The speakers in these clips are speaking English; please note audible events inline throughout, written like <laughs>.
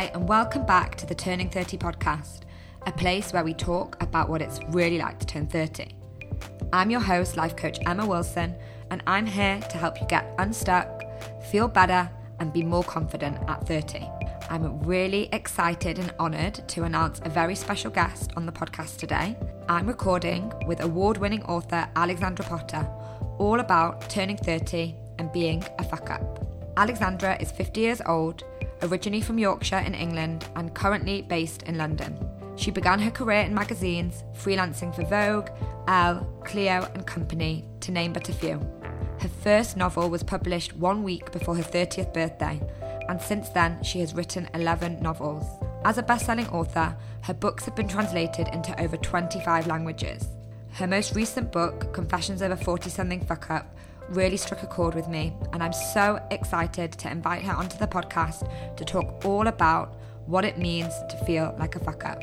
Hi, and welcome back to the Turning 30 podcast, a place where we talk about what it's really like to turn 30. I'm your host, life coach Emma Wilson, and I'm here to help you get unstuck, feel better, and be more confident at 30. I'm really excited and honoured to announce a very special guest on the podcast today. I'm recording with award winning author Alexandra Potter all about turning 30 and being a fuck up. Alexandra is 50 years old, originally from Yorkshire in England, and currently based in London. She began her career in magazines, freelancing for Vogue, Elle, Cleo, and Company, to name but a few. Her first novel was published one week before her 30th birthday, and since then she has written 11 novels. As a best selling author, her books have been translated into over 25 languages. Her most recent book, Confessions of a 40 something fuck up, really struck a chord with me, and I'm so excited to invite her onto the podcast to talk all about what it means to feel like a fuck up.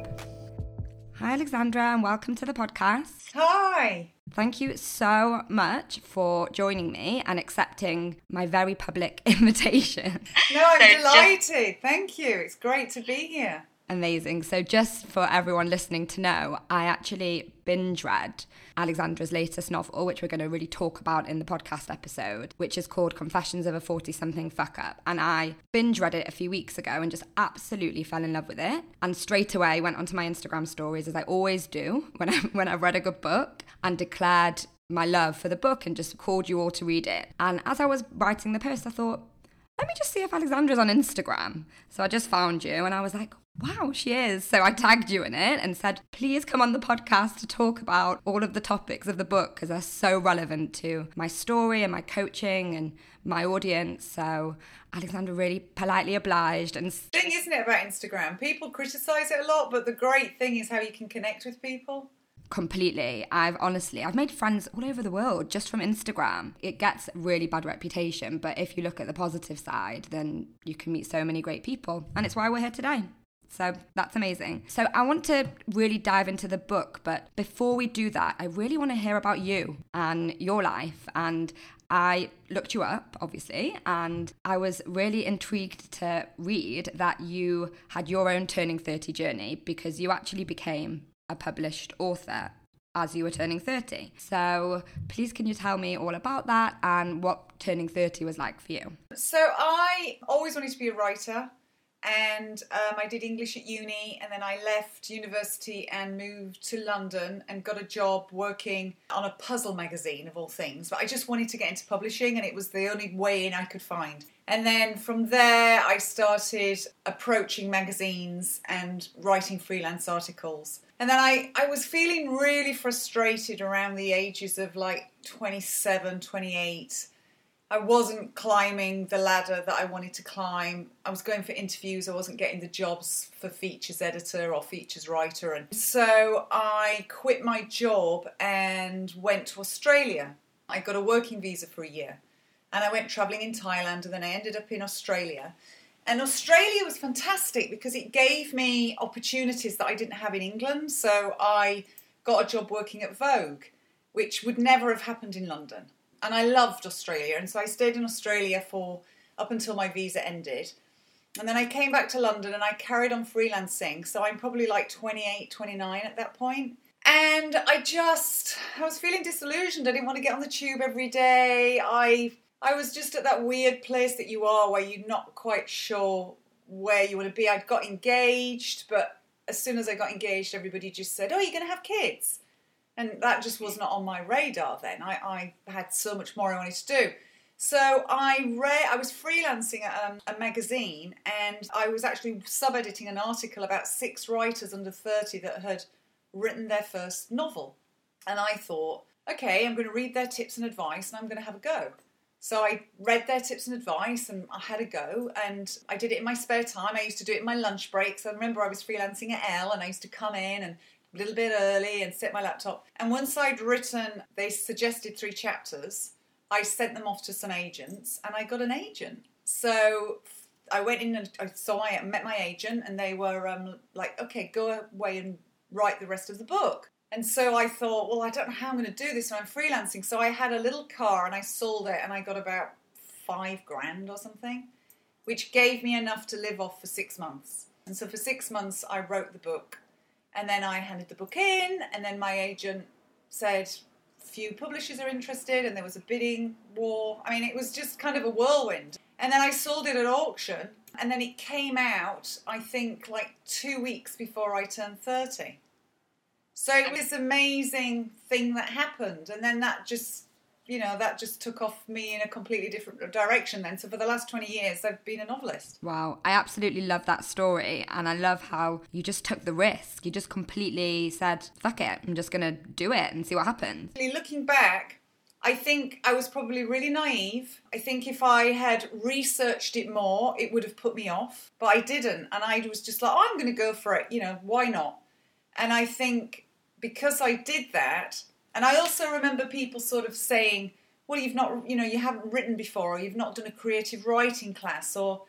Hi, Alexandra, and welcome to the podcast. Hi. Thank you so much for joining me and accepting my very public <laughs> invitation. No, I'm so delighted. Just... Thank you. It's great to be here. Amazing. So, just for everyone listening to know, I actually binge read Alexandra's latest novel, which we're going to really talk about in the podcast episode, which is called Confessions of a 40 something fuck up. And I binge read it a few weeks ago and just absolutely fell in love with it. And straight away went onto my Instagram stories, as I always do when, <laughs> I, when I've read a good book, and declared my love for the book and just called you all to read it. And as I was writing the post, I thought, let me just see if Alexandra's on Instagram. So I just found you and I was like, wow, she is. So I tagged you in it and said, please come on the podcast to talk about all of the topics of the book because they're so relevant to my story and my coaching and my audience. So Alexandra really politely obliged. And thing, isn't it, about Instagram? People criticize it a lot, but the great thing is how you can connect with people completely i've honestly i've made friends all over the world just from instagram it gets really bad reputation but if you look at the positive side then you can meet so many great people and it's why we're here today so that's amazing. So I want to really dive into the book, but before we do that, I really want to hear about you and your life. And I looked you up, obviously, and I was really intrigued to read that you had your own turning 30 journey because you actually became a published author as you were turning 30. So please can you tell me all about that and what turning 30 was like for you? So I always wanted to be a writer and um, I did English at uni, and then I left university and moved to London and got a job working on a puzzle magazine of all things. But I just wanted to get into publishing, and it was the only way in I could find. And then from there, I started approaching magazines and writing freelance articles. And then I, I was feeling really frustrated around the ages of like 27, 28 I wasn't climbing the ladder that I wanted to climb. I was going for interviews. I wasn't getting the jobs for features editor or features writer. And so I quit my job and went to Australia. I got a working visa for a year and I went traveling in Thailand and then I ended up in Australia. And Australia was fantastic because it gave me opportunities that I didn't have in England. So I got a job working at Vogue, which would never have happened in London and I loved Australia. And so I stayed in Australia for up until my visa ended. And then I came back to London and I carried on freelancing. So I'm probably like 28, 29 at that point. And I just, I was feeling disillusioned. I didn't want to get on the tube every day. I, I was just at that weird place that you are where you're not quite sure where you want to be. I'd got engaged, but as soon as I got engaged, everybody just said, Oh, you're going to have kids and that just was not on my radar then. I, I had so much more I wanted to do. So I read, I was freelancing at um, a magazine and I was actually sub editing an article about six writers under 30 that had written their first novel. And I thought, okay, I'm going to read their tips and advice and I'm going to have a go. So I read their tips and advice and I had a go and I did it in my spare time. I used to do it in my lunch breaks. I remember I was freelancing at Elle and I used to come in and a little bit early and set my laptop. And once I'd written, they suggested three chapters. I sent them off to some agents and I got an agent. So I went in and I, so I met my agent and they were um, like, okay, go away and write the rest of the book. And so I thought, well, I don't know how I'm going to do this when I'm freelancing. So I had a little car and I sold it and I got about five grand or something, which gave me enough to live off for six months. And so for six months, I wrote the book. And then I handed the book in, and then my agent said, few publishers are interested, and there was a bidding war. I mean, it was just kind of a whirlwind. And then I sold it at auction, and then it came out, I think, like two weeks before I turned 30. So it was this amazing thing that happened, and then that just you know, that just took off me in a completely different direction then. So for the last 20 years, I've been a novelist. Wow. I absolutely love that story. And I love how you just took the risk. You just completely said, fuck it, I'm just going to do it and see what happens. Looking back, I think I was probably really naive. I think if I had researched it more, it would have put me off. But I didn't. And I was just like, oh, I'm going to go for it. You know, why not? And I think because I did that, and I also remember people sort of saying, well, you've not, you know, you haven't written before, or you've not done a creative writing class, or,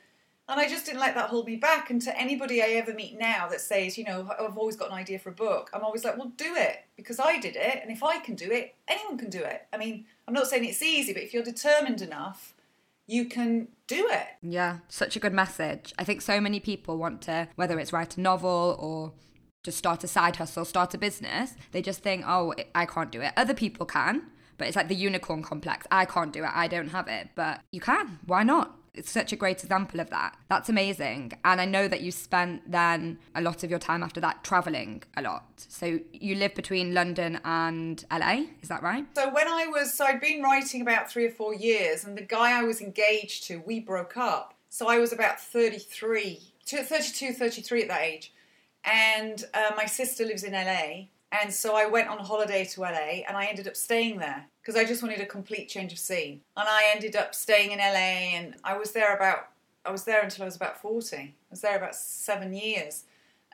and I just didn't let that hold me back. And to anybody I ever meet now that says, you know, I've always got an idea for a book, I'm always like, well, do it because I did it, and if I can do it, anyone can do it. I mean, I'm not saying it's easy, but if you're determined enough, you can do it. Yeah, such a good message. I think so many people want to, whether it's write a novel or start a side hustle, start a business, they just think, oh, I can't do it. Other people can, but it's like the unicorn complex. I can't do it. I don't have it. But you can. Why not? It's such a great example of that. That's amazing. And I know that you spent then a lot of your time after that traveling a lot. So you live between London and LA, is that right? So when I was, so I'd been writing about three or four years, and the guy I was engaged to, we broke up. So I was about 33, 32, 33 at that age and uh, my sister lives in LA. And so I went on holiday to LA and I ended up staying there because I just wanted a complete change of scene. And I ended up staying in LA and I was there about, I was there until I was about 40. I was there about seven years.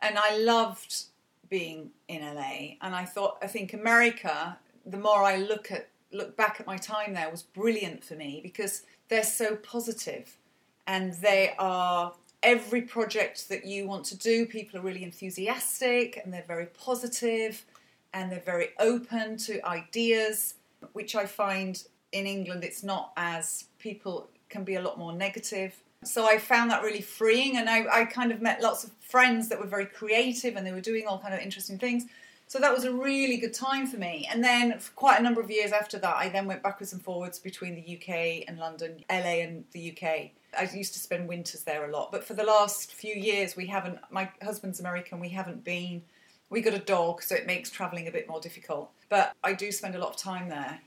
And I loved being in LA. And I thought, I think America, the more I look at, look back at my time there was brilliant for me because they're so positive and they are every project that you want to do, people are really enthusiastic and they're very positive and they're very open to ideas, which I find in England it's not as people can be a lot more negative. So I found that really freeing and I, I kind of met lots of friends that were very creative and they were doing all kind of interesting things. So that was a really good time for me. And then for quite a number of years after that, I then went backwards and forwards between the UK and London, LA and the UK. I used to spend winters there a lot, but for the last few years, we haven't. My husband's American. We haven't been. We got a dog, so it makes travelling a bit more difficult. But I do spend a lot of time there,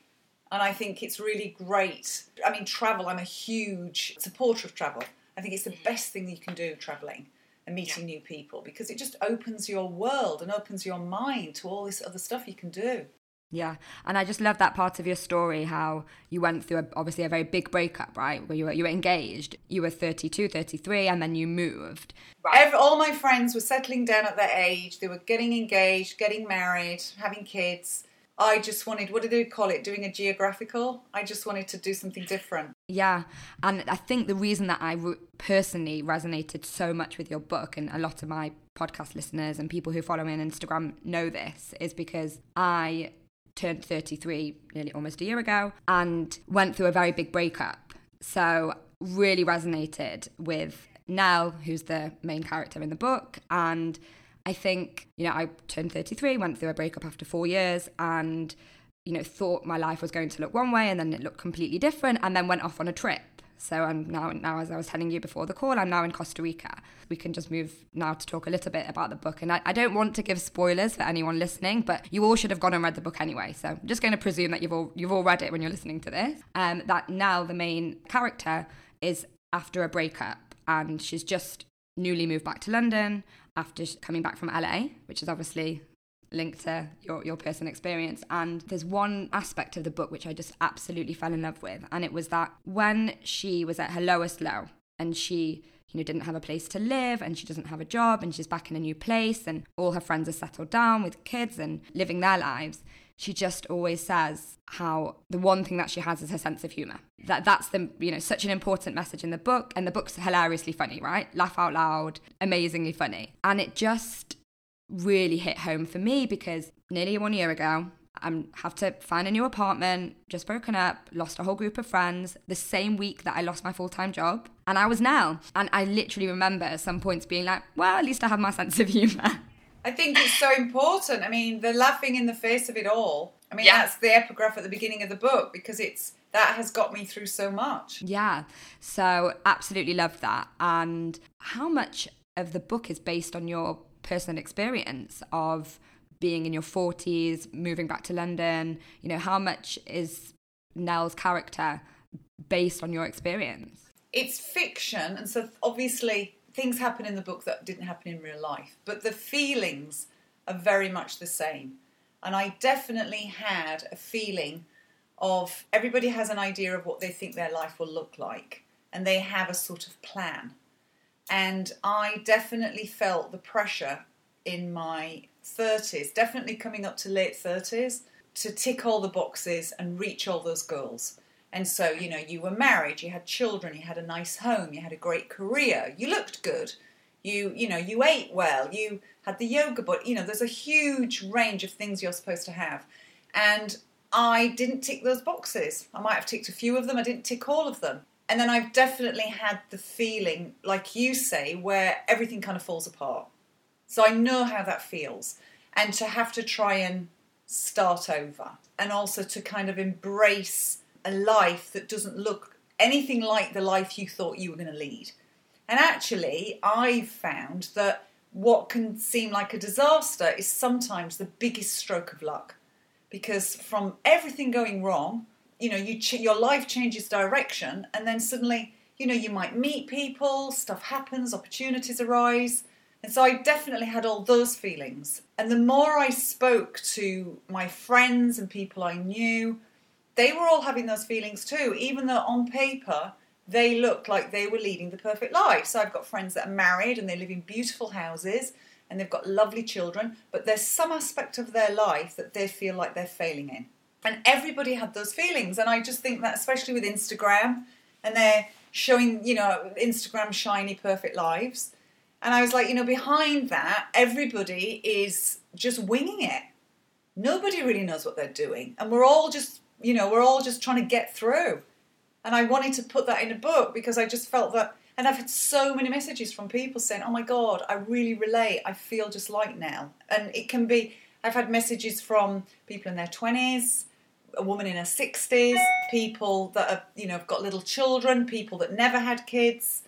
and I think it's really great. I mean, travel. I'm a huge supporter of travel. I think it's the mm-hmm. best thing you can do travelling and meeting yeah. new people because it just opens your world and opens your mind to all this other stuff you can do. Yeah, and I just love that part of your story how you went through a, obviously a very big breakup, right? Where you were you were engaged, you were 32, 33 and then you moved. Right. Every, all my friends were settling down at that age. They were getting engaged, getting married, having kids. I just wanted, what do they call it? Doing a geographical. I just wanted to do something different. Yeah. And I think the reason that I re- personally resonated so much with your book, and a lot of my podcast listeners and people who follow me on Instagram know this, is because I turned 33 nearly almost a year ago and went through a very big breakup. So, really resonated with Nell, who's the main character in the book, and I think, you know, I turned 33, went through a breakup after four years, and, you know, thought my life was going to look one way and then it looked completely different, and then went off on a trip. So I'm now, now as I was telling you before the call, I'm now in Costa Rica. We can just move now to talk a little bit about the book. And I, I don't want to give spoilers for anyone listening, but you all should have gone and read the book anyway. So I'm just going to presume that you've all you've all read it when you're listening to this. Um, that Nell the main character is after a breakup, and she's just newly moved back to London after coming back from LA, which is obviously linked to your, your personal experience. And there's one aspect of the book which I just absolutely fell in love with. And it was that when she was at her lowest low and she you know, didn't have a place to live and she doesn't have a job and she's back in a new place and all her friends are settled down with kids and living their lives she just always says how the one thing that she has is her sense of humor. That that's the you know such an important message in the book, and the book's hilariously funny, right? Laugh out loud, amazingly funny, and it just really hit home for me because nearly one year ago I have to find a new apartment, just broken up, lost a whole group of friends the same week that I lost my full time job. And I was Nell. And I literally remember at some points being like, well, at least I have my sense of humour. I think it's so important. I mean, the laughing in the face of it all. I mean, Yeah. that's the epigraph at the beginning of the book because it's that has got me through so much. Yeah. So absolutely loved that. And how much of the book is based on your personal experience of being in your 40s, moving back to London? You know, how much is Nell's character based on your experience? It's fiction, and so obviously things happen in the book that didn't happen in real life, but the feelings are very much the same. And I definitely had a feeling of everybody has an idea of what they think their life will look like, and they have a sort of plan. And I definitely felt the pressure in my 30s, definitely coming up to late 30s, to tick all the boxes and reach all those goals. And so, you know, you were married, you had children, you had a nice home, you had a great career, you looked good, you, you know, you ate well, you had the yoga, but you know, there's a huge range of things you're supposed to have. And I didn't tick those boxes. I might have ticked a few of them, I didn't tick all of them. And then I've definitely had the feeling, like you say, where everything kind of falls apart. So I know how that feels. And to have to try and start over, and also to kind of embrace a life that doesn't look anything like the life you thought you were going to lead. And actually, I've found that what can seem like a disaster is sometimes the biggest stroke of luck. Because from everything going wrong, you know, you ch- your life changes direction, and then suddenly, you know, you might meet people, stuff happens, opportunities arise. And so I definitely had all those feelings. And the more I spoke to my friends and people I knew, they were all having those feelings too, even though on paper they looked like they were leading the perfect life. So I've got friends that are married and they live in beautiful houses and they've got lovely children, but there's some aspect of their life that they feel like they're failing in. And everybody had those feelings. And I just think that, especially with Instagram, and they're showing, you know, Instagram shiny, perfect lives. And I was like, you know, behind that, everybody is just winging it. Nobody really knows what they're doing. And we're all just, you know, we're all just trying to get through. And I wanted to put that in a book because I just felt that. And I've had so many messages from people saying, oh my God, I really relate. I feel just like Nell. And it can be, I've had messages from people in their 20s, a woman in her 60s, people that have, you know, have got little children, people that never had kids.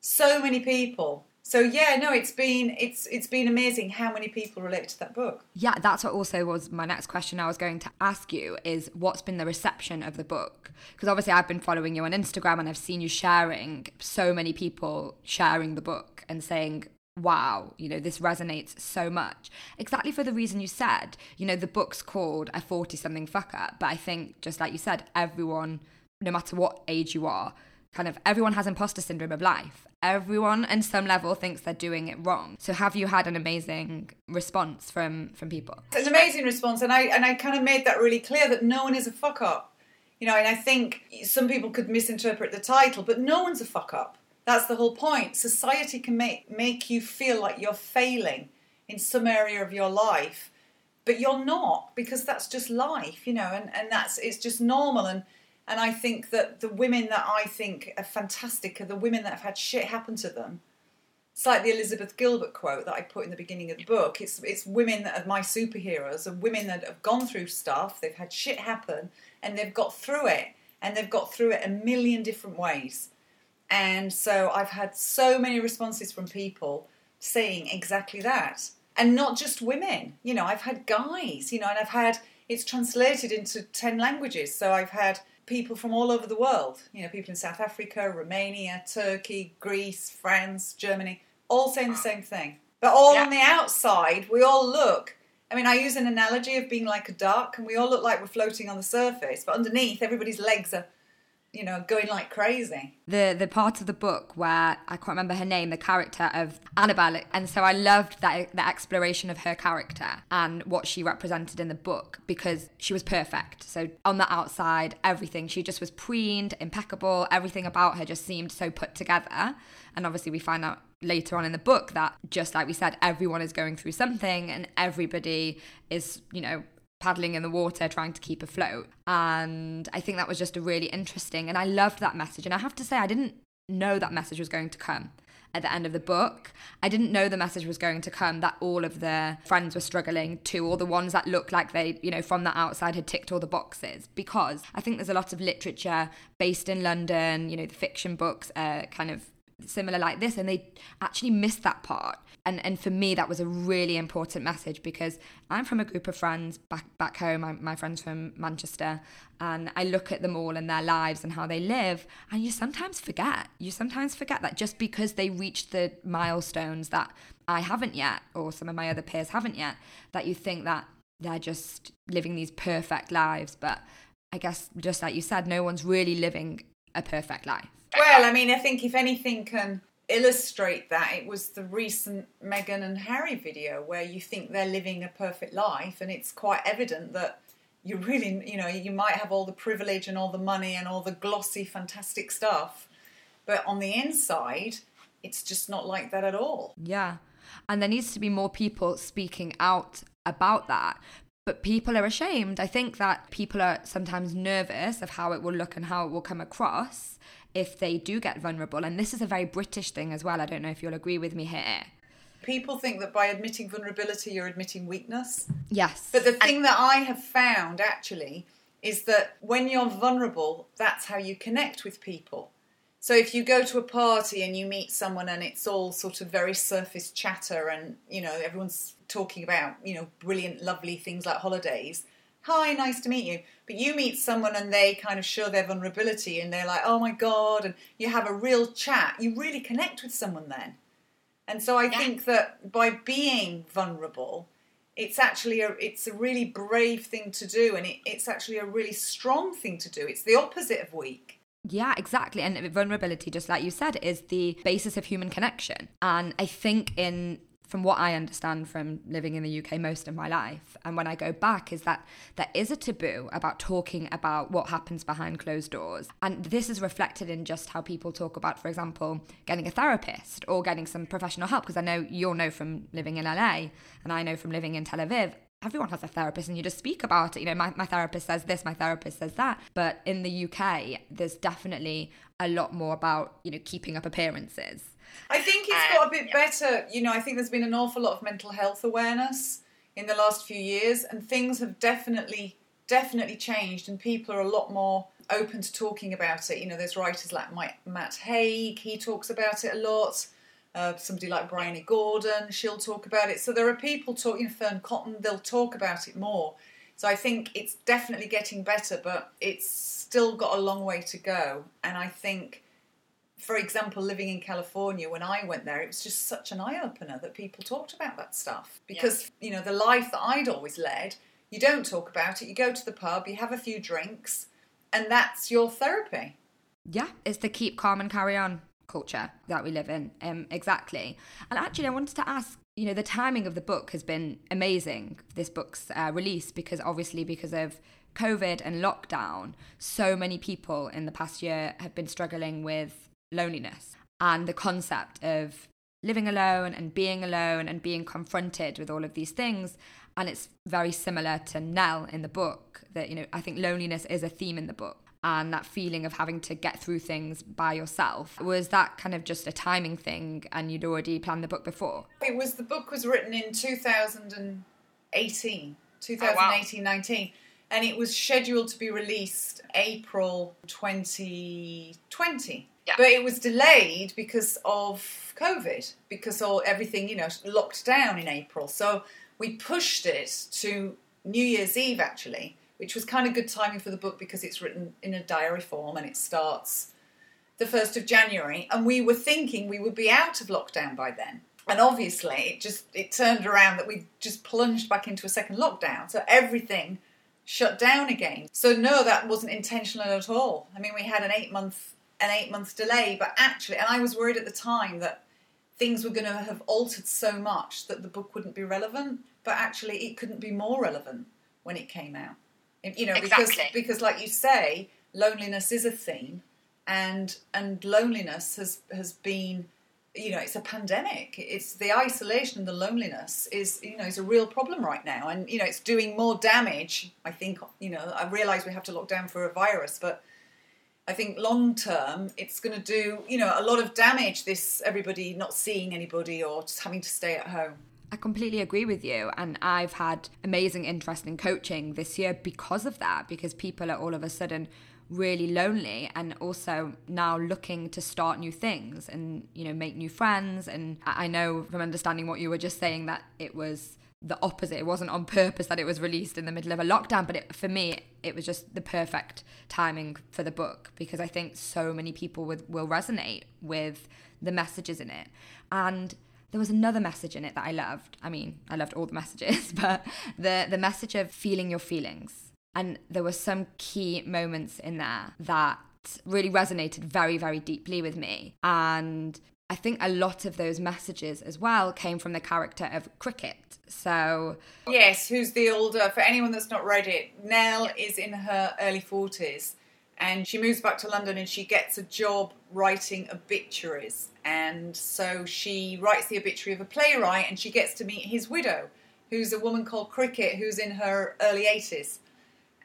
So many people. So yeah, no, it's been it's it's been amazing how many people relate to that book. Yeah, that's what also was my next question I was going to ask you is what's been the reception of the book? Because obviously I've been following you on Instagram and I've seen you sharing so many people sharing the book and saying, wow, you know, this resonates so much. Exactly for the reason you said. You know, the book's called A 40 something fuck up, but I think, just like you said, everyone, no matter what age you are, kind of everyone has imposter syndrome of life. Everyone, on some level, thinks they're doing it wrong. So, have you had an amazing response from from people? It's an amazing response, and I and I kind of made that really clear that no one is a fuck up, you know. And I think some people could misinterpret the title, but no one's a fuck up. That's the whole point. Society can make make you feel like you're failing in some area of your life, but you're not because that's just life, you know. And and that's it's just normal and. And I think that the women that I think are fantastic are the women that have had shit happen to them. It's like the Elizabeth Gilbert quote that I put in the beginning of the book. It's it's women that are my superheroes, and women that have gone through stuff, they've had shit happen, and they've got through it, and they've got through it a million different ways. And so I've had so many responses from people saying exactly that. And not just women. You know, I've had guys, you know, and I've had it's translated into 10 languages. So I've had people from all over the world, you know, people in South Africa, Romania, Turkey, Greece, France, Germany, all saying the same thing. But all Yeah. on the outside, we all look. I mean, I use an analogy of being like a duck, and we all look like we're floating on the surface, but underneath, everybody's legs are, you know, going like crazy. the the part of the book where I can't remember her name, the character of Annabelle, and so I loved that the exploration of her character and what she represented in the book because she was perfect. So on the outside, everything she just was preened, impeccable. Everything about her just seemed so put together. And obviously, we find out later on in the book that just like we said, everyone is going through something, and everybody is you know paddling in the water trying to keep afloat. And I think that was just a really interesting and I loved that message. And I have to say I didn't know that message was going to come at the end of the book. I didn't know the message was going to come that all of the friends were struggling too, or the ones that looked like they, you know, from the outside had ticked all the boxes. Because I think there's a lot of literature based in London, you know, the fiction books are kind of similar like this and they actually missed that part and and for me that was a really important message because I'm from a group of friends back back home. My, my friends from Manchester and I look at them all and their lives and how they live and you sometimes forget. You sometimes forget that just because they reached the milestones that I haven't yet or some of my other peers haven't yet that you think that they're just living these perfect lives. But I guess just like you said no one's really living a perfect life. Well, I mean, I think if anything can illustrate that, it was the recent Meghan and Harry video where you think they're living a perfect life, and it's quite evident that you really, you know, you might have all the privilege and all the money and all the glossy, fantastic stuff, but on the inside, it's just not like that at all. Yeah. And there needs to be more people speaking out about that. But people are ashamed. I think that people are sometimes nervous of how it will look and how it will come across if they do get vulnerable. And this is a very British thing as well. I don't know if you'll agree with me here. People think that by admitting vulnerability, you're admitting weakness. Yes. But the thing that I have found actually is that when you're vulnerable, that's how you connect with people. So if you go to a party and you meet someone and it's all sort of very surface chatter and you know everyone's talking about you know brilliant lovely things like holidays hi, nice to meet you. But you meet someone and they kind of show their vulnerability and they're like, oh my God, and you have a real chat. You really connect with someone then. And so I yeah. think that by being vulnerable, it's actually a it's a really brave thing to do and it, it's actually a really strong thing to do. It's the opposite of weak. Yeah, exactly. And vulnerability, just like you said, is the basis of human connection. And I think in from what I understand from living in the UK most of my life, and when I go back, is that there is a taboo about talking about what happens behind closed doors. And this is reflected in just how people talk about, for example, getting a therapist or getting some professional help. Because I know you'll know from living in LA, and I know from living in Tel Aviv, everyone has a therapist and you just speak about it. You know, my, my therapist says this, my therapist says that. But in the UK, there's definitely a lot more about, you know, keeping up appearances I think it's got a bit better. You know, I think there's been an awful lot of mental health awareness in the last few years, and things have definitely, definitely changed, and people are a lot more open to talking about it. You know, there's writers like Matt Haig, he talks about it a lot. Uh, somebody like Bryony Gordon, she'll talk about it. So there are people talking, Fearne Cotton, they'll talk about it more. So I think it's definitely getting better, but it's still got a long way to go. And I think for example, living in California, when I went there, it was just such an eye opener that people talked about that stuff. Because, you know, the life that I'd always led, you don't talk about it. You go to the pub, you have a few drinks, and that's your therapy. Yeah, it's the keep calm and carry on culture that we live in. Um, exactly. And actually, I wanted to ask you know, the timing of the book has been amazing, this book's uh, release, because obviously, because of COVID and lockdown, so many people in the past year have been struggling with loneliness and the concept of living alone and being alone and being confronted with all of these things. And it's very similar to Nell in the book that you know I think loneliness is a theme in the book. And that feeling of having to get through things by yourself was that kind of just a timing thing and you'd already planned the book before? It was the book was written in 2018 2018 oh, wow. 19 and it was scheduled to be released April 2020 yeah. But it was delayed because of COVID, because all everything you know locked down in April. So we pushed it to New Year's Eve actually, which was kind of good timing for the book because it's written in a diary form and it starts the first of January. And we were thinking we would be out of lockdown by then. And obviously, it just it turned around that we just plunged back into a second lockdown. So everything shut down again. So no, that wasn't intentional at all. I mean, we had an eight month an eight month delay, but actually, and I was worried at the time that things were going to have altered so much that the book wouldn't be relevant, but actually, it couldn't be more relevant when it came out. You know, exactly. because because like you say, loneliness is a theme, and and loneliness has has been you know, it's a pandemic. It's the isolation and the loneliness is, you know, is a real problem right now. And, you know, it's doing more damage. I think, you know, I realise we have to lock down for a virus, but I think long term it's going to do, you know, a lot of damage, this everybody not seeing anybody or just having to stay at home. I completely agree with you. And I've had amazing interest in coaching this year because of that, because people are all of a sudden really lonely and also now looking to start new things and you know make new friends and i know from understanding what you were just saying that it was the opposite it wasn't on purpose that it was released in the middle of a lockdown but it, for me it was just the perfect timing for the book because i think so many people would, will resonate with the messages in it and there was another message in it that i loved i mean i loved all the messages <laughs> but the the message of feeling your feelings and there were some key moments in there that really resonated very, very deeply with me. And I think a lot of those messages as well came from the character of Cricket. So, yes, who's the older, for anyone that's not read it, Nell is in her early 40s and she moves back to London and she gets a job writing obituaries. And so she writes the obituary of a playwright and she gets to meet his widow, who's a woman called Cricket, who's in her early 80s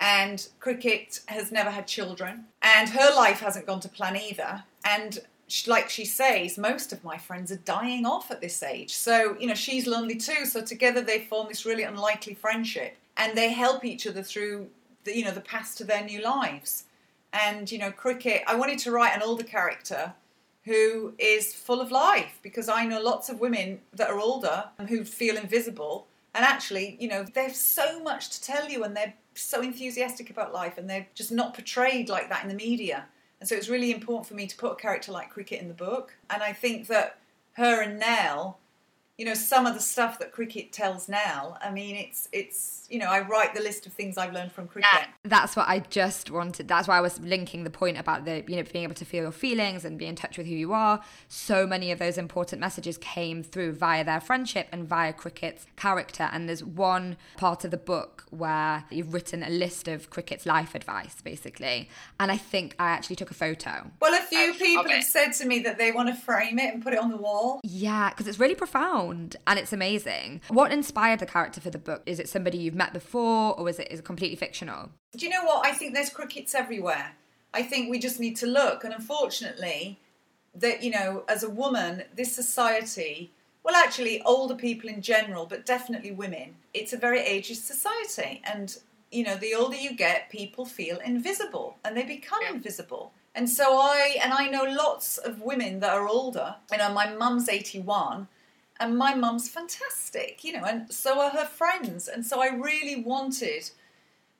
and Cricket has never had children, and her life hasn't gone to plan either. And like she says, most of my friends are dying off at this age. So, you know, she's lonely too. So together they form this really unlikely friendship and they help each other through the, you know, the path to their new lives. And, you know, Cricket, I wanted to write an older character who is full of life because I know lots of women that are older who feel invisible. And actually, you know, they have so much to tell you and they're so enthusiastic about life and they're just not portrayed like that in the media. And so it's really important for me to put a character like Cricket in the book. And I think that her and Nell you know some of the stuff that cricket tells Nell. I mean it's it's you know i write the list of things i've learned from cricket. Yeah, that's what i just wanted. That's why i was linking the point about the you know being able to feel your feelings and be in touch with who you are. So many of those important messages came through via their friendship and via cricket's character. And there's one part of the book where you've written a list of cricket's life advice basically. And i think i actually took a photo. Well a few people have said to me that they want to frame it and put it on the wall. Yeah because it's really profound and it's amazing. What inspired the character for the book? Is it somebody you've met before or is it, is it completely fictional? Do you know what? I think there's crickets everywhere. I think we just need to look. And unfortunately, that, you know, as a woman, this society, well, actually, older people in general, but definitely women, it's a very ageist society. And, you know, the older you get, people feel invisible and they become yeah. invisible. And so I, and I know lots of women that are older. You know, my mum's 81 and my mum's fantastic, you know, and so are her friends. And so I really wanted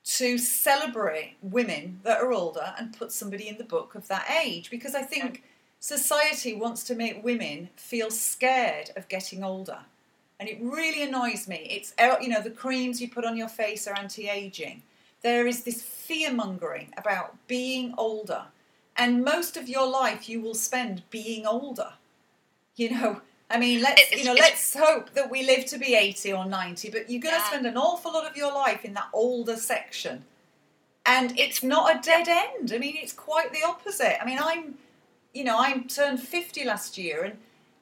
to celebrate women that are older and put somebody in the book of that age because I think society wants to make women feel scared of getting older. And it really annoys me. It's, uh, you know, the creams you put on your face are anti aging. There is this fear mongering about being older. And most of your life you will spend being older. You know, I mean, let's you know, let's hope that we live to be eighty or ninety. But you're going to yeah. spend an awful lot of your life in that older section, and it's not a dead end. I mean, it's quite the opposite. I mean, I'm, you know, I turned fifty last year, and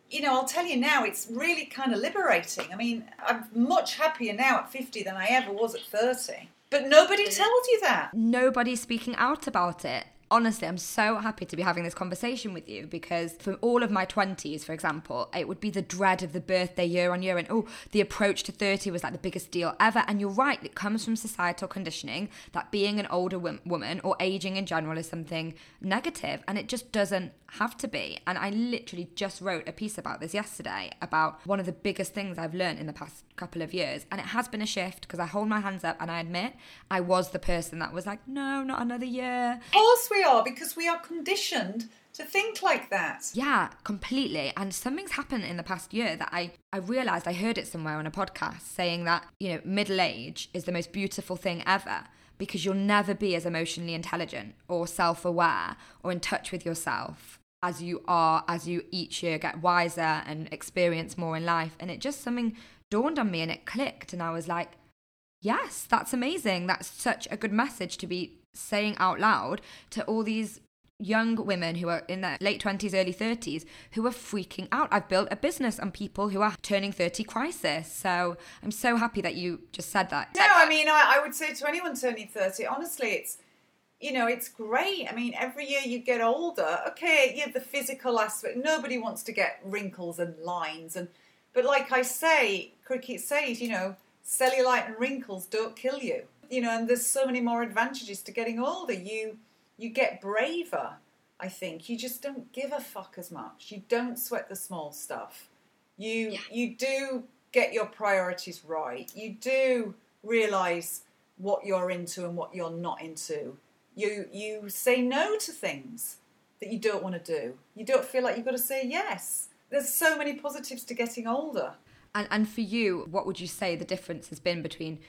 you know, I'll tell you now, it's really kind of liberating. I mean, I'm much happier now at fifty than I ever was at thirty. But nobody tells you that. Nobody's speaking out about it honestly, I'm so happy to be having this conversation with you because for all of my 20s, for example, it would be the dread of the birthday year on year and oh, the approach to 30 was like the biggest deal ever. And you're right, it comes from societal conditioning that being an older woman or aging in general is something negative and it just doesn't have to be. And I literally just wrote a piece about this yesterday about one of the biggest things I've learned in the past couple of years. And it has been a shift because I hold my hands up and I admit I was the person that was like, no, not another year. Of course we are because we are conditioned to think like that. Yeah, completely. And something's happened in the past year that I I realized I heard it somewhere on a podcast saying that, you know, middle age is the most beautiful thing ever because you'll never be as emotionally intelligent or self-aware or in touch with yourself as you are as you each year get wiser and experience more in life. And it just something dawned on me and it clicked and I was like yes that's amazing. That's such a good message to be saying out loud to all these young women who are in their late 20s, early 30s who are freaking out. I've built a business on people who are turning 30 crisis. So I'm so happy that you just said that. No, I mean, I, I would say to anyone turning 30, honestly, it's, you know, it's great. I mean, every year you get older. Okay, yeah, the physical aspect. Nobody wants to get wrinkles and lines. and But like I say, Cricket says, you know, cellulite and wrinkles don't kill you. You know, and there's so many more advantages to getting older. You you get braver, I think. You just don't give a fuck as much. You don't sweat the small stuff. You Yeah. you do get your priorities right. You do realize what you're into and what you're not into. You you say no to things that you don't want to do. You don't feel like you've got to say yes. There's so many positives to getting older. And, and for you, what would you say the difference has been between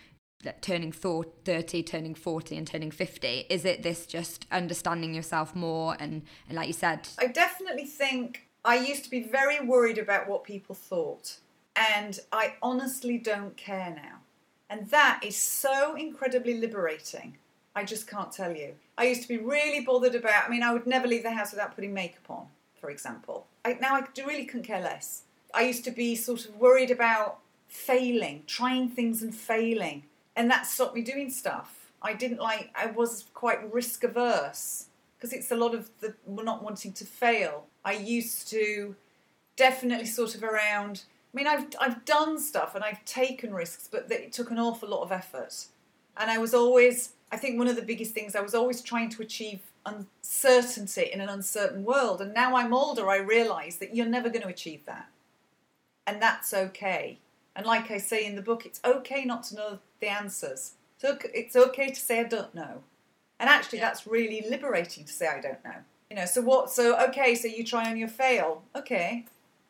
turning thor- 30, turning 40, and turning 50? Is it this just understanding yourself more? And, and like you said, I definitely think I used to be very worried about what people thought, and I honestly don't care now. And that is so incredibly liberating. I just can't tell you. I used to be really bothered about, I mean, I would never leave the house without putting makeup on, for example. I, now I really couldn't care less. I used to be sort of worried about failing, trying things and failing, and that stopped me doing stuff. I didn't like, I was quite risk averse because it's a lot of the not wanting to fail. I used to definitely sort of around. I mean, I've I've done stuff and I've taken risks, but it took an awful lot of effort. And I was always, I think, one of the biggest things I was always trying to achieve uncertainty in an uncertain world. And now I'm older, I realise that you're never going to achieve that, and that's okay. And like I say in the book, it's okay not to know the answers. It's okay, it's okay to say I don't know. And actually, Yeah. that's really liberating to say I don't know. You know, so what? So okay, so you try and you fail. Okay,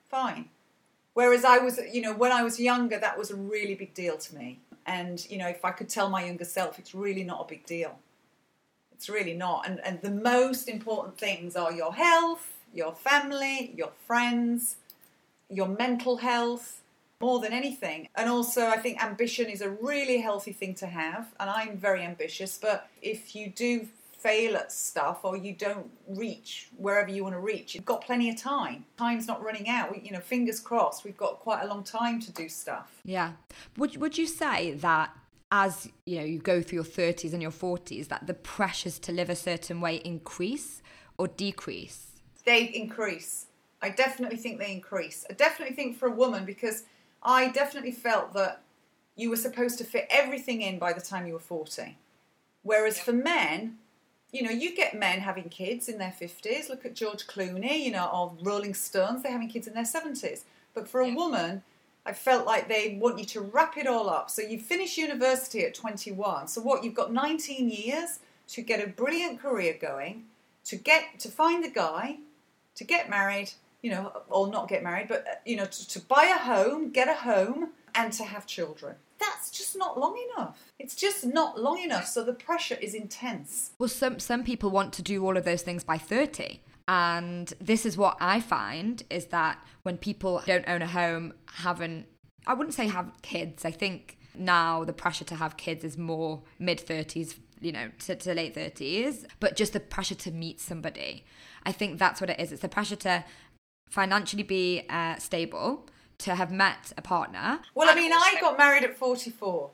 fine. Whereas I was, you know, when I was younger, that was a really big deal to me. And you know, if I could tell my younger self, it's really not a big deal. It's really not. And and the most important things are your health, your family, your friends, your mental health, more than anything. And also, I think ambition is a really healthy thing to have. And I'm very ambitious, but if you do fail at stuff or you don't reach wherever you want to reach, you've got plenty of time. Time's not running out. We, you know, fingers crossed, we've got quite a long time to do stuff. yeah. Would, would you say that as you know you go through your 30s and your 40s that the pressures to live a certain way increase or decrease they increase. I definitely think they increase. I definitely think for a woman because I definitely felt that you were supposed to fit everything in by the time you were 40. Whereas for men, you know, you get men having kids in their 50s. Look at George Clooney, you know, or Rolling Stones, they're having kids in their 70s. But for a Yeah. woman, I felt like they want you to wrap it all up. So you finish university at 21. So what, you've got 19 years to get a brilliant career going, to get to find the guy, to get married, you know, or not get married, but uh, you know, to, to buy a home, get a home, and to have children. That's just not long enough. It's just not long enough. So the pressure is intense. Well, some some people want to do all of those things by 30. And this is what I find is that when people don't own a home, haven't I wouldn't say have kids. I think now the pressure to have kids is more mid 30s, you know, to, to late 30s, but just the pressure to meet somebody. I think that's what it is. It's the pressure to financially be uh, stable, to have met a partner. Well, I mean, I got married at 44.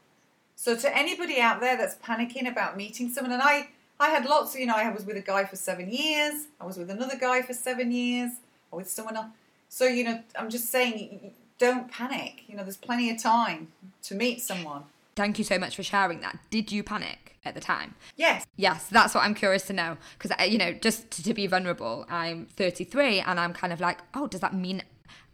So to anybody out there that's panicking about meeting someone, and I, I had lots, you know, I was with a guy for seven years, I was with another guy for seven years, or with someone else. So, you know, I'm just saying, y- y- don't panic. You know, there's plenty of time to meet someone. Thank you so much for sharing that. Did you panic at the time? Yes, Yes, that's what I'm curious to know. Because, uh, you know, just to, to be vulnerable, I'm 33 and I'm kind of like, oh, does that mean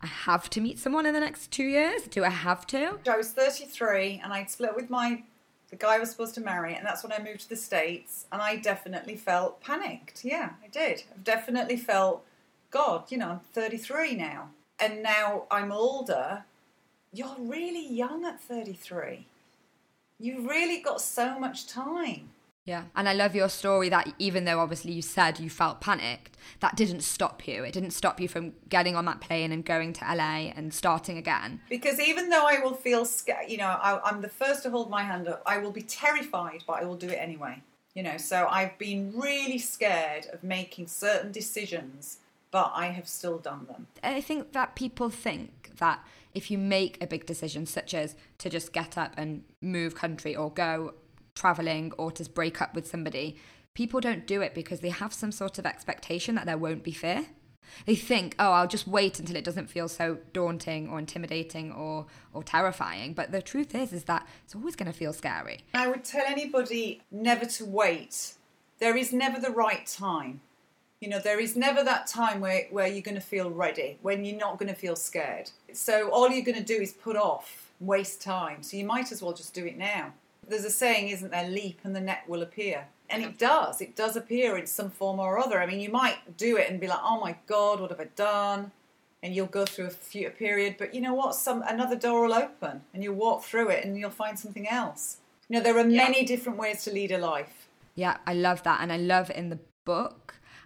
I have to meet someone in the next two years? Do I have to? I was 33 and I'd split with my the guy I was supposed to marry, and that's when I moved to the States. And I definitely felt panicked. Yeah, I did. I've definitely felt, God, you know, I'm 33 now. And now I'm older. You're really young at 33. You've really got so much time. Yeah. And I love your story that even though obviously you said you felt panicked, that didn't stop you. It didn't stop you from getting on that plane and going to LA and starting again. Because even though I will feel scared, you know, I, I'm the first to hold my hand up, I will be terrified, but I will do it anyway. You know, so I've been really scared of making certain decisions, but I have still done them. I think that people think that if you make a big decision, such as to just get up and move country or go traveling or to break up with somebody, people don't do it because they have some sort of expectation that there won't be fear. They think, oh, I'll just wait until it doesn't feel so daunting or intimidating or, or terrifying. But the truth is, is that it's always going to feel scary. I would tell anybody never to wait. There is never the right time. You know, there is never that time where, where you're going to feel ready, when you're not going to feel scared. So all you're going to do is put off, waste time. So you might as well just do it now. There's a saying, isn't there? Leap and the net will appear. And it does. It does appear in some form or other. I mean, you might do it and be like, "Oh my God, what have I done?" And you'll go through a, few, a period, but you know what? Some another door will open, and you'll walk through it, and you'll find something else. You know, there are Yeah. many different ways to lead a life. Yeah, I love that. And I love in the book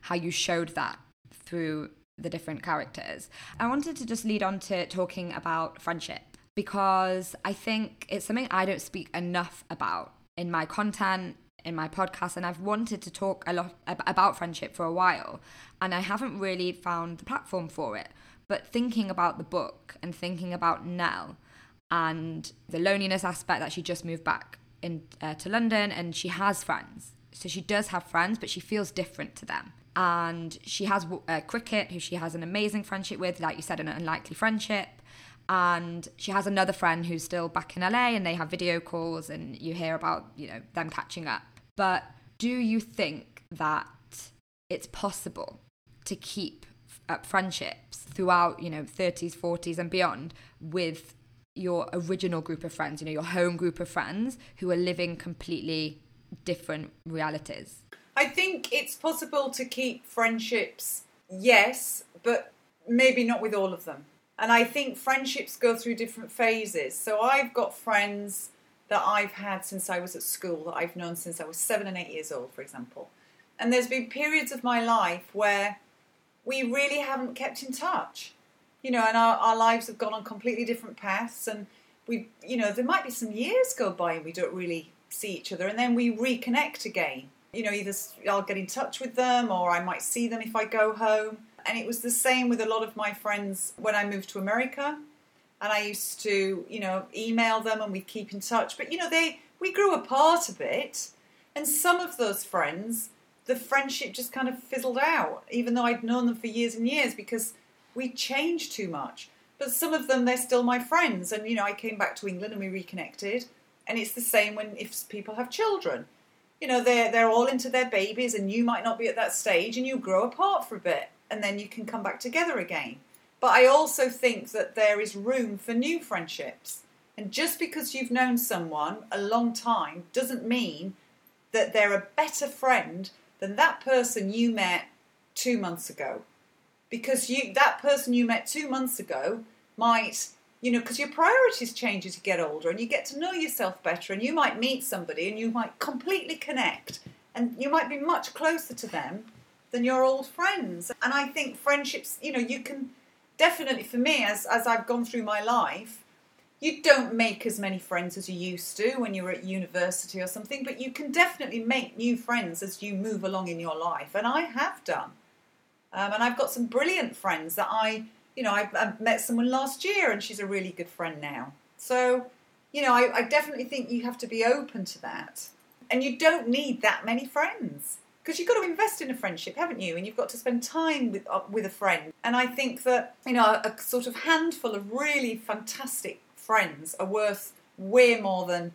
how you showed that through the different characters. I wanted to just lead on to talking about friendship because I think it's something I don't speak enough about in my content, in my podcast, and I've wanted to talk a lot about friendship for a while, and I haven't really found the platform for it. But thinking about the book and thinking about Nell and the loneliness aspect that she just moved back in uh, to London and she has friends. So she does have friends, but she feels different to them. And she has uh, Cricket, who she has an amazing friendship with, like you said, an unlikely friendship. And she has another friend who's still back in LA, and they have video calls, and you hear about you know them catching up. But do you think that it's possible to keep up friendships throughout you know 30s 40s and beyond with your original group of friends you know your home group of friends who are living completely different realities I think it's possible to keep friendships, yes, but maybe not with all of them. And I think friendships go through different phases. So I've got friends that I've had since I was at school, that I've known since I was seven and eight years old, for example. And there's been periods of my life where we really haven't kept in touch. You know, and our, our lives have gone on completely different paths. And we, you know, there might be some years go by and we don't really see each other. And then we reconnect again you know, either I'll get in touch with them or I might see them if I go home. And it was the same with a lot of my friends when I moved to America. And I used to, you know, email them and we'd keep in touch. But, you know, they we grew apart a bit. And some of those friends, the friendship just kind of fizzled out, even though I'd known them for years and years because we changed too much. But some of them, they're still my friends. And, you know, I came back to England and we reconnected. And it's the same when if people have children you know they're they're all into their babies and you might not be at that stage and you grow apart for a bit and then you can come back together again. But i also think that there is room for new friendships. And just because you've known someone a long time doesn't mean that they're a better friend than that person you met 2 months ago. Because you that person you met 2 months ago might you know, because your priorities change as you get older and you get to know yourself better, and you might meet somebody and you might completely connect, and you might be much closer to them than your old friends. And I think friendships, you know, you can definitely, for me, as, as I've gone through my life, you don't make as many friends as you used to when you were at university or something, but you can definitely make new friends as you move along in your life. And I have done. Um, and I've got some brilliant friends that I you know, I, I met someone last year and she's a really good friend now. So, you know, I, I definitely think you have to be open to that. And you don't need that many friends because you've got to invest in a friendship, haven't you? And you've got to spend time with uh, with a friend. And I think that you know a, a sort of handful of really fantastic friends are worth way more than,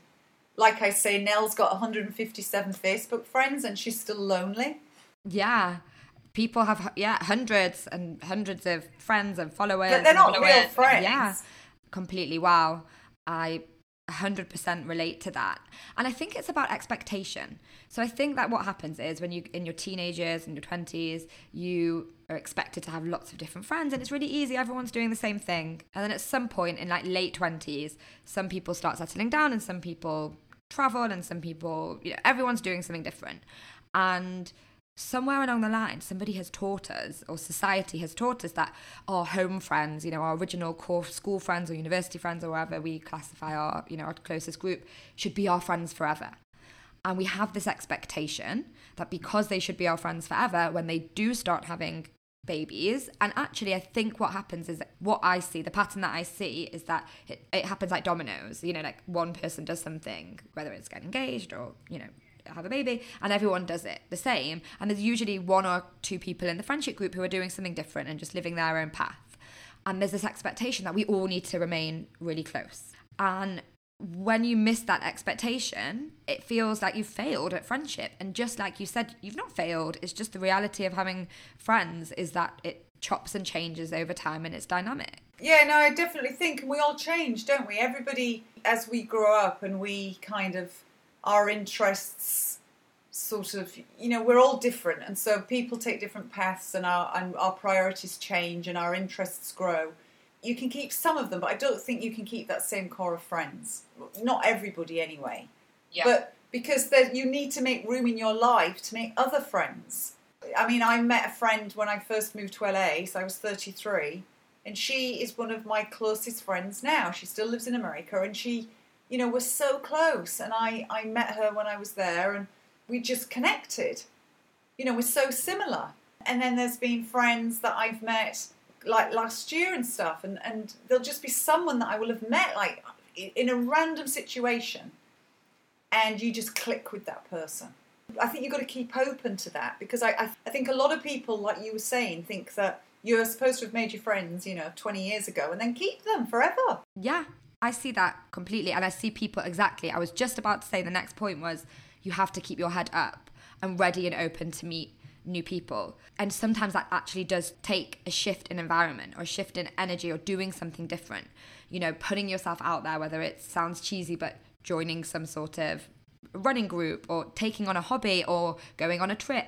like I say, Nell's got 157 Facebook friends and she's still lonely. yeah people have yeah hundreds and hundreds of friends and followers But they're not followers. real friends. yeah. Completely. Wow. I 100% relate to that. And i think it's about expectation. So i think that what happens is when you in your teenagers and your 20s you are expected to have lots of different friends and it's really easy. Everyone's doing the same thing. And then at some point in like late 20s some people start settling down and some people travel and some people you know everyone's doing something different. And somewhere along the line somebody has taught us or society has taught us that our home friends you know our original core school friends or university friends or wherever we classify our you know our closest group should be our friends forever And we have this expectation that because they should be our friends forever, when they do start having babies. And actually, I think what happens is what I see, the pattern that I see is that it, it happens like dominoes. You know, like one person does something, whether it's get engaged or, you know, have a baby, and everyone does it the same. And there's usually one or two people in the friendship group who are doing something different and just living their own path. And there's this expectation that we all need to remain really close. And when you miss that expectation, it feels like you've failed at friendship. And just like you said, you've not failed. It's just the reality of having friends is that it chops and changes over time and it's dynamic. Yeah, no, I definitely think we all change, don't we? Everybody, as we grow up and we kind of, our interests sort of, you know, we're all different. And so people take different paths and our, and our priorities change and our interests grow you can keep some of them, but I don't think you can keep that same core of friends. Not everybody, anyway. Yeah. But because there, you need to make room in your life to make other friends. I mean, I met a friend when I first moved to LA, so I was 33, and she is one of my closest friends now. She still lives in America, and she, you know, was so close. And I, I met her when I was there, and we just connected. You know, we're so similar. And then there's been friends that I've met like last year and stuff, and and there'll just be someone that I will have met like in a random situation, and you just click with that person. I think you've got to keep open to that because I, I, I think a lot of people, like you were saying, think that you're supposed to have made your friends, you know, 20 years ago and then keep them forever. Yeah, I see that completely. And I see people exactly. I was just about to say the next point was you have to keep your head up and ready and open to meet new people. And sometimes that actually does take a shift in environment or a shift in energy or doing something different. You know, putting yourself out there, whether it sounds cheesy, but joining some sort of running group or taking on a hobby or going on a trip.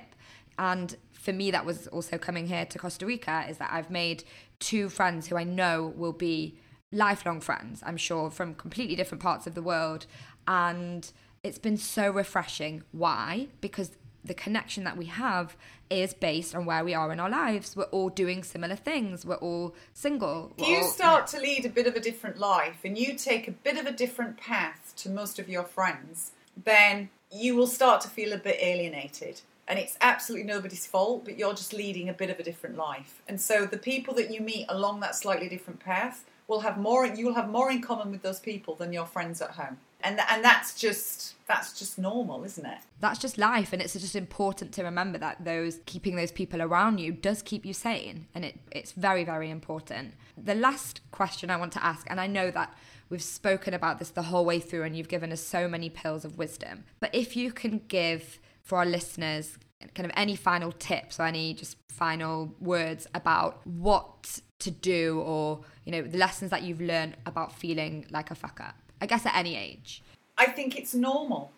And for me, that was also coming here to Costa Rica, is that I've made two friends who I know will be lifelong friends, I'm sure, from completely different parts of the world. And it's been so refreshing. Why? Because the connection that we have is based on where we are in our lives. We're all doing similar things. We're all single. If We're you all, start to lead a bit of a different life and you take a bit of a different path to most of your friends, then you will start to feel a bit alienated. And it's absolutely nobody's fault, but you're just leading a bit of a different life. And so the people that you meet along that slightly different path will have more you will have more in common with those people than your friends at home. And and that's just that's just normal isn't it? That's just life and it's just important to remember that those keeping those people around you does keep you sane and it it's very very important. The last question i want to ask and i know that we've spoken about this the whole way through and you've given us so many pills of wisdom but if you can give for our listeners kind of any final tips or any just final words about what to do or you know the lessons that you've learned about feeling like a fuck up I guess at any age. I think it's normal.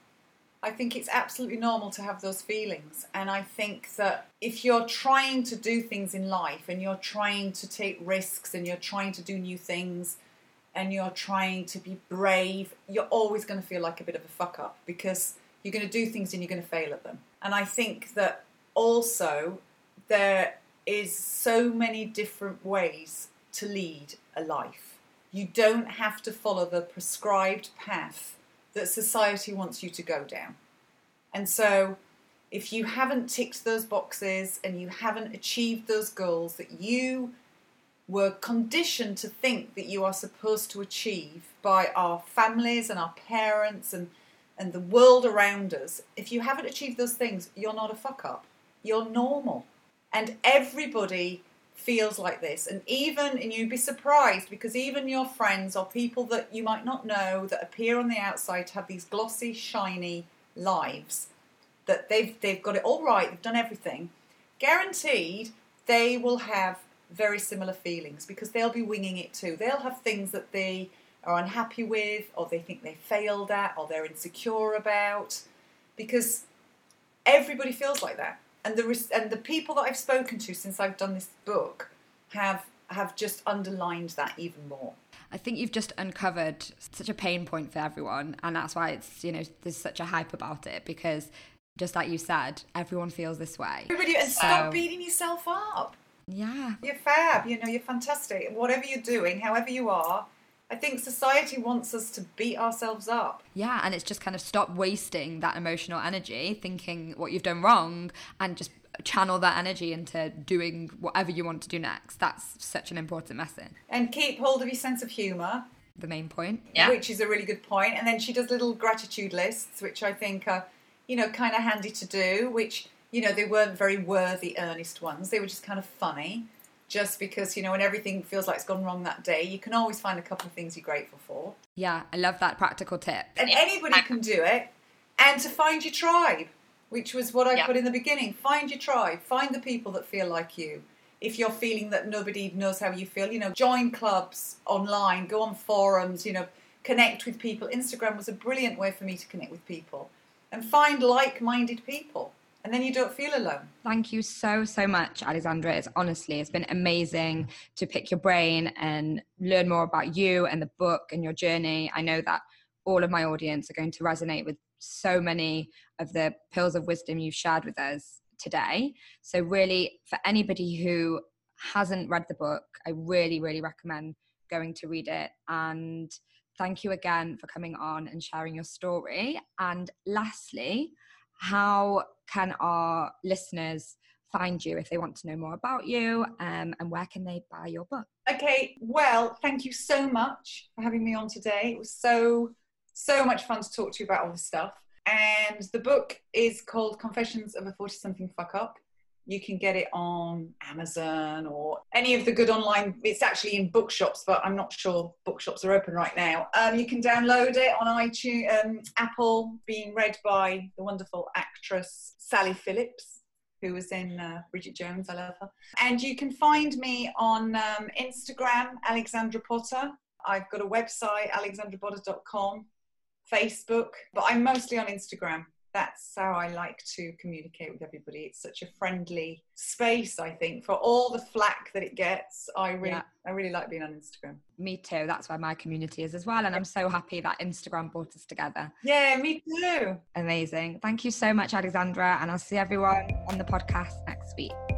I think it's absolutely normal to have those feelings. And I think that if you're trying to do things in life and you're trying to take risks and you're trying to do new things and you're trying to be brave, you're always going to feel like a bit of a fuck up because you're going to do things and you're going to fail at them. And I think that also there is so many different ways to lead a life you don't have to follow the prescribed path that society wants you to go down. And so, if you haven't ticked those boxes and you haven't achieved those goals that you were conditioned to think that you are supposed to achieve by our families and our parents and, and the world around us, if you haven't achieved those things, you're not a fuck up. You're normal. And everybody feels like this. And even, and you'd be surprised because even your friends or people that you might not know that appear on the outside have these glossy, shiny lives, that they've, they've got it all right, they've done everything, guaranteed they will have very similar feelings because they'll be winging it too. They'll have things that they are unhappy with or they think they failed at or they're insecure about because everybody feels like that and the and the people that I've spoken to since I've done this book have have just underlined that even more. I think you've just uncovered such a pain point for everyone, and that's why it's you know there's such a hype about it because just like you said, everyone feels this way. Everybody, and stop beating yourself up. Yeah, you're fab. You know, you're fantastic. Whatever you're doing, however you are, I think society wants us to beat ourselves up. Yeah, and it's just kind of stop wasting that emotional energy thinking what you've done wrong and just channel that energy into doing whatever you want to do next. That's such an important message. And keep hold of your sense of humour. The main point. Yeah. Which is a really good point. And then she does little gratitude lists, which I think are, you know, kind of handy to do, which, you know, they weren't very worthy, earnest ones. They were just kind of funny. Just because, you know, when everything feels like it's gone wrong that day, you can always find a couple of things you're grateful for. Yeah, I love that practical tip. And anybody can do it. And to find your tribe, which was what I Yeah. put in the beginning. Find your tribe. Find the people that feel like you. If you're feeling that nobody knows how you feel, you know, join clubs online, go on forums, you know, connect with people. Instagram was a brilliant way for me to connect with people and find like minded people. And then you don't feel alone. Thank you so, so much, Alexandra. It's honestly, it's been amazing to pick your brain and learn more about you and the book and your journey. I know that all of my audience are going to resonate with so many of the pills of wisdom you've shared with us today. So, really, for anybody who hasn't read the book, I really, really recommend going to read it. And thank you again for coming on and sharing your story. And lastly, how can our listeners find you if they want to know more about you um, and where can they buy your book Okay, well, thank you so much for having me on today. It was so, so much fun to talk to you about all this stuff. And the book is called Confessions of a 40 something fuck up. You can get it on Amazon or any of the good online. It's actually in bookshops, but I'm not sure bookshops are open right now. Um, you can download it on iTunes, um, Apple, being read by the wonderful actress Sally Phillips who was in uh, Bridget Jones. I love her. And you can find me on um, Instagram, Alexandra Potter. I've got a website, alexandrapotter.com, Facebook, but I'm mostly on Instagram. That's how I like to communicate with everybody. It's such a friendly space, I think, for all the flack that it gets. I really, Yeah. I really like being on Instagram. me too that's where my community is as well and i'm so happy that instagram brought us together Yeah, me too. amazing thank you so much alexandra and i'll see everyone on the podcast next week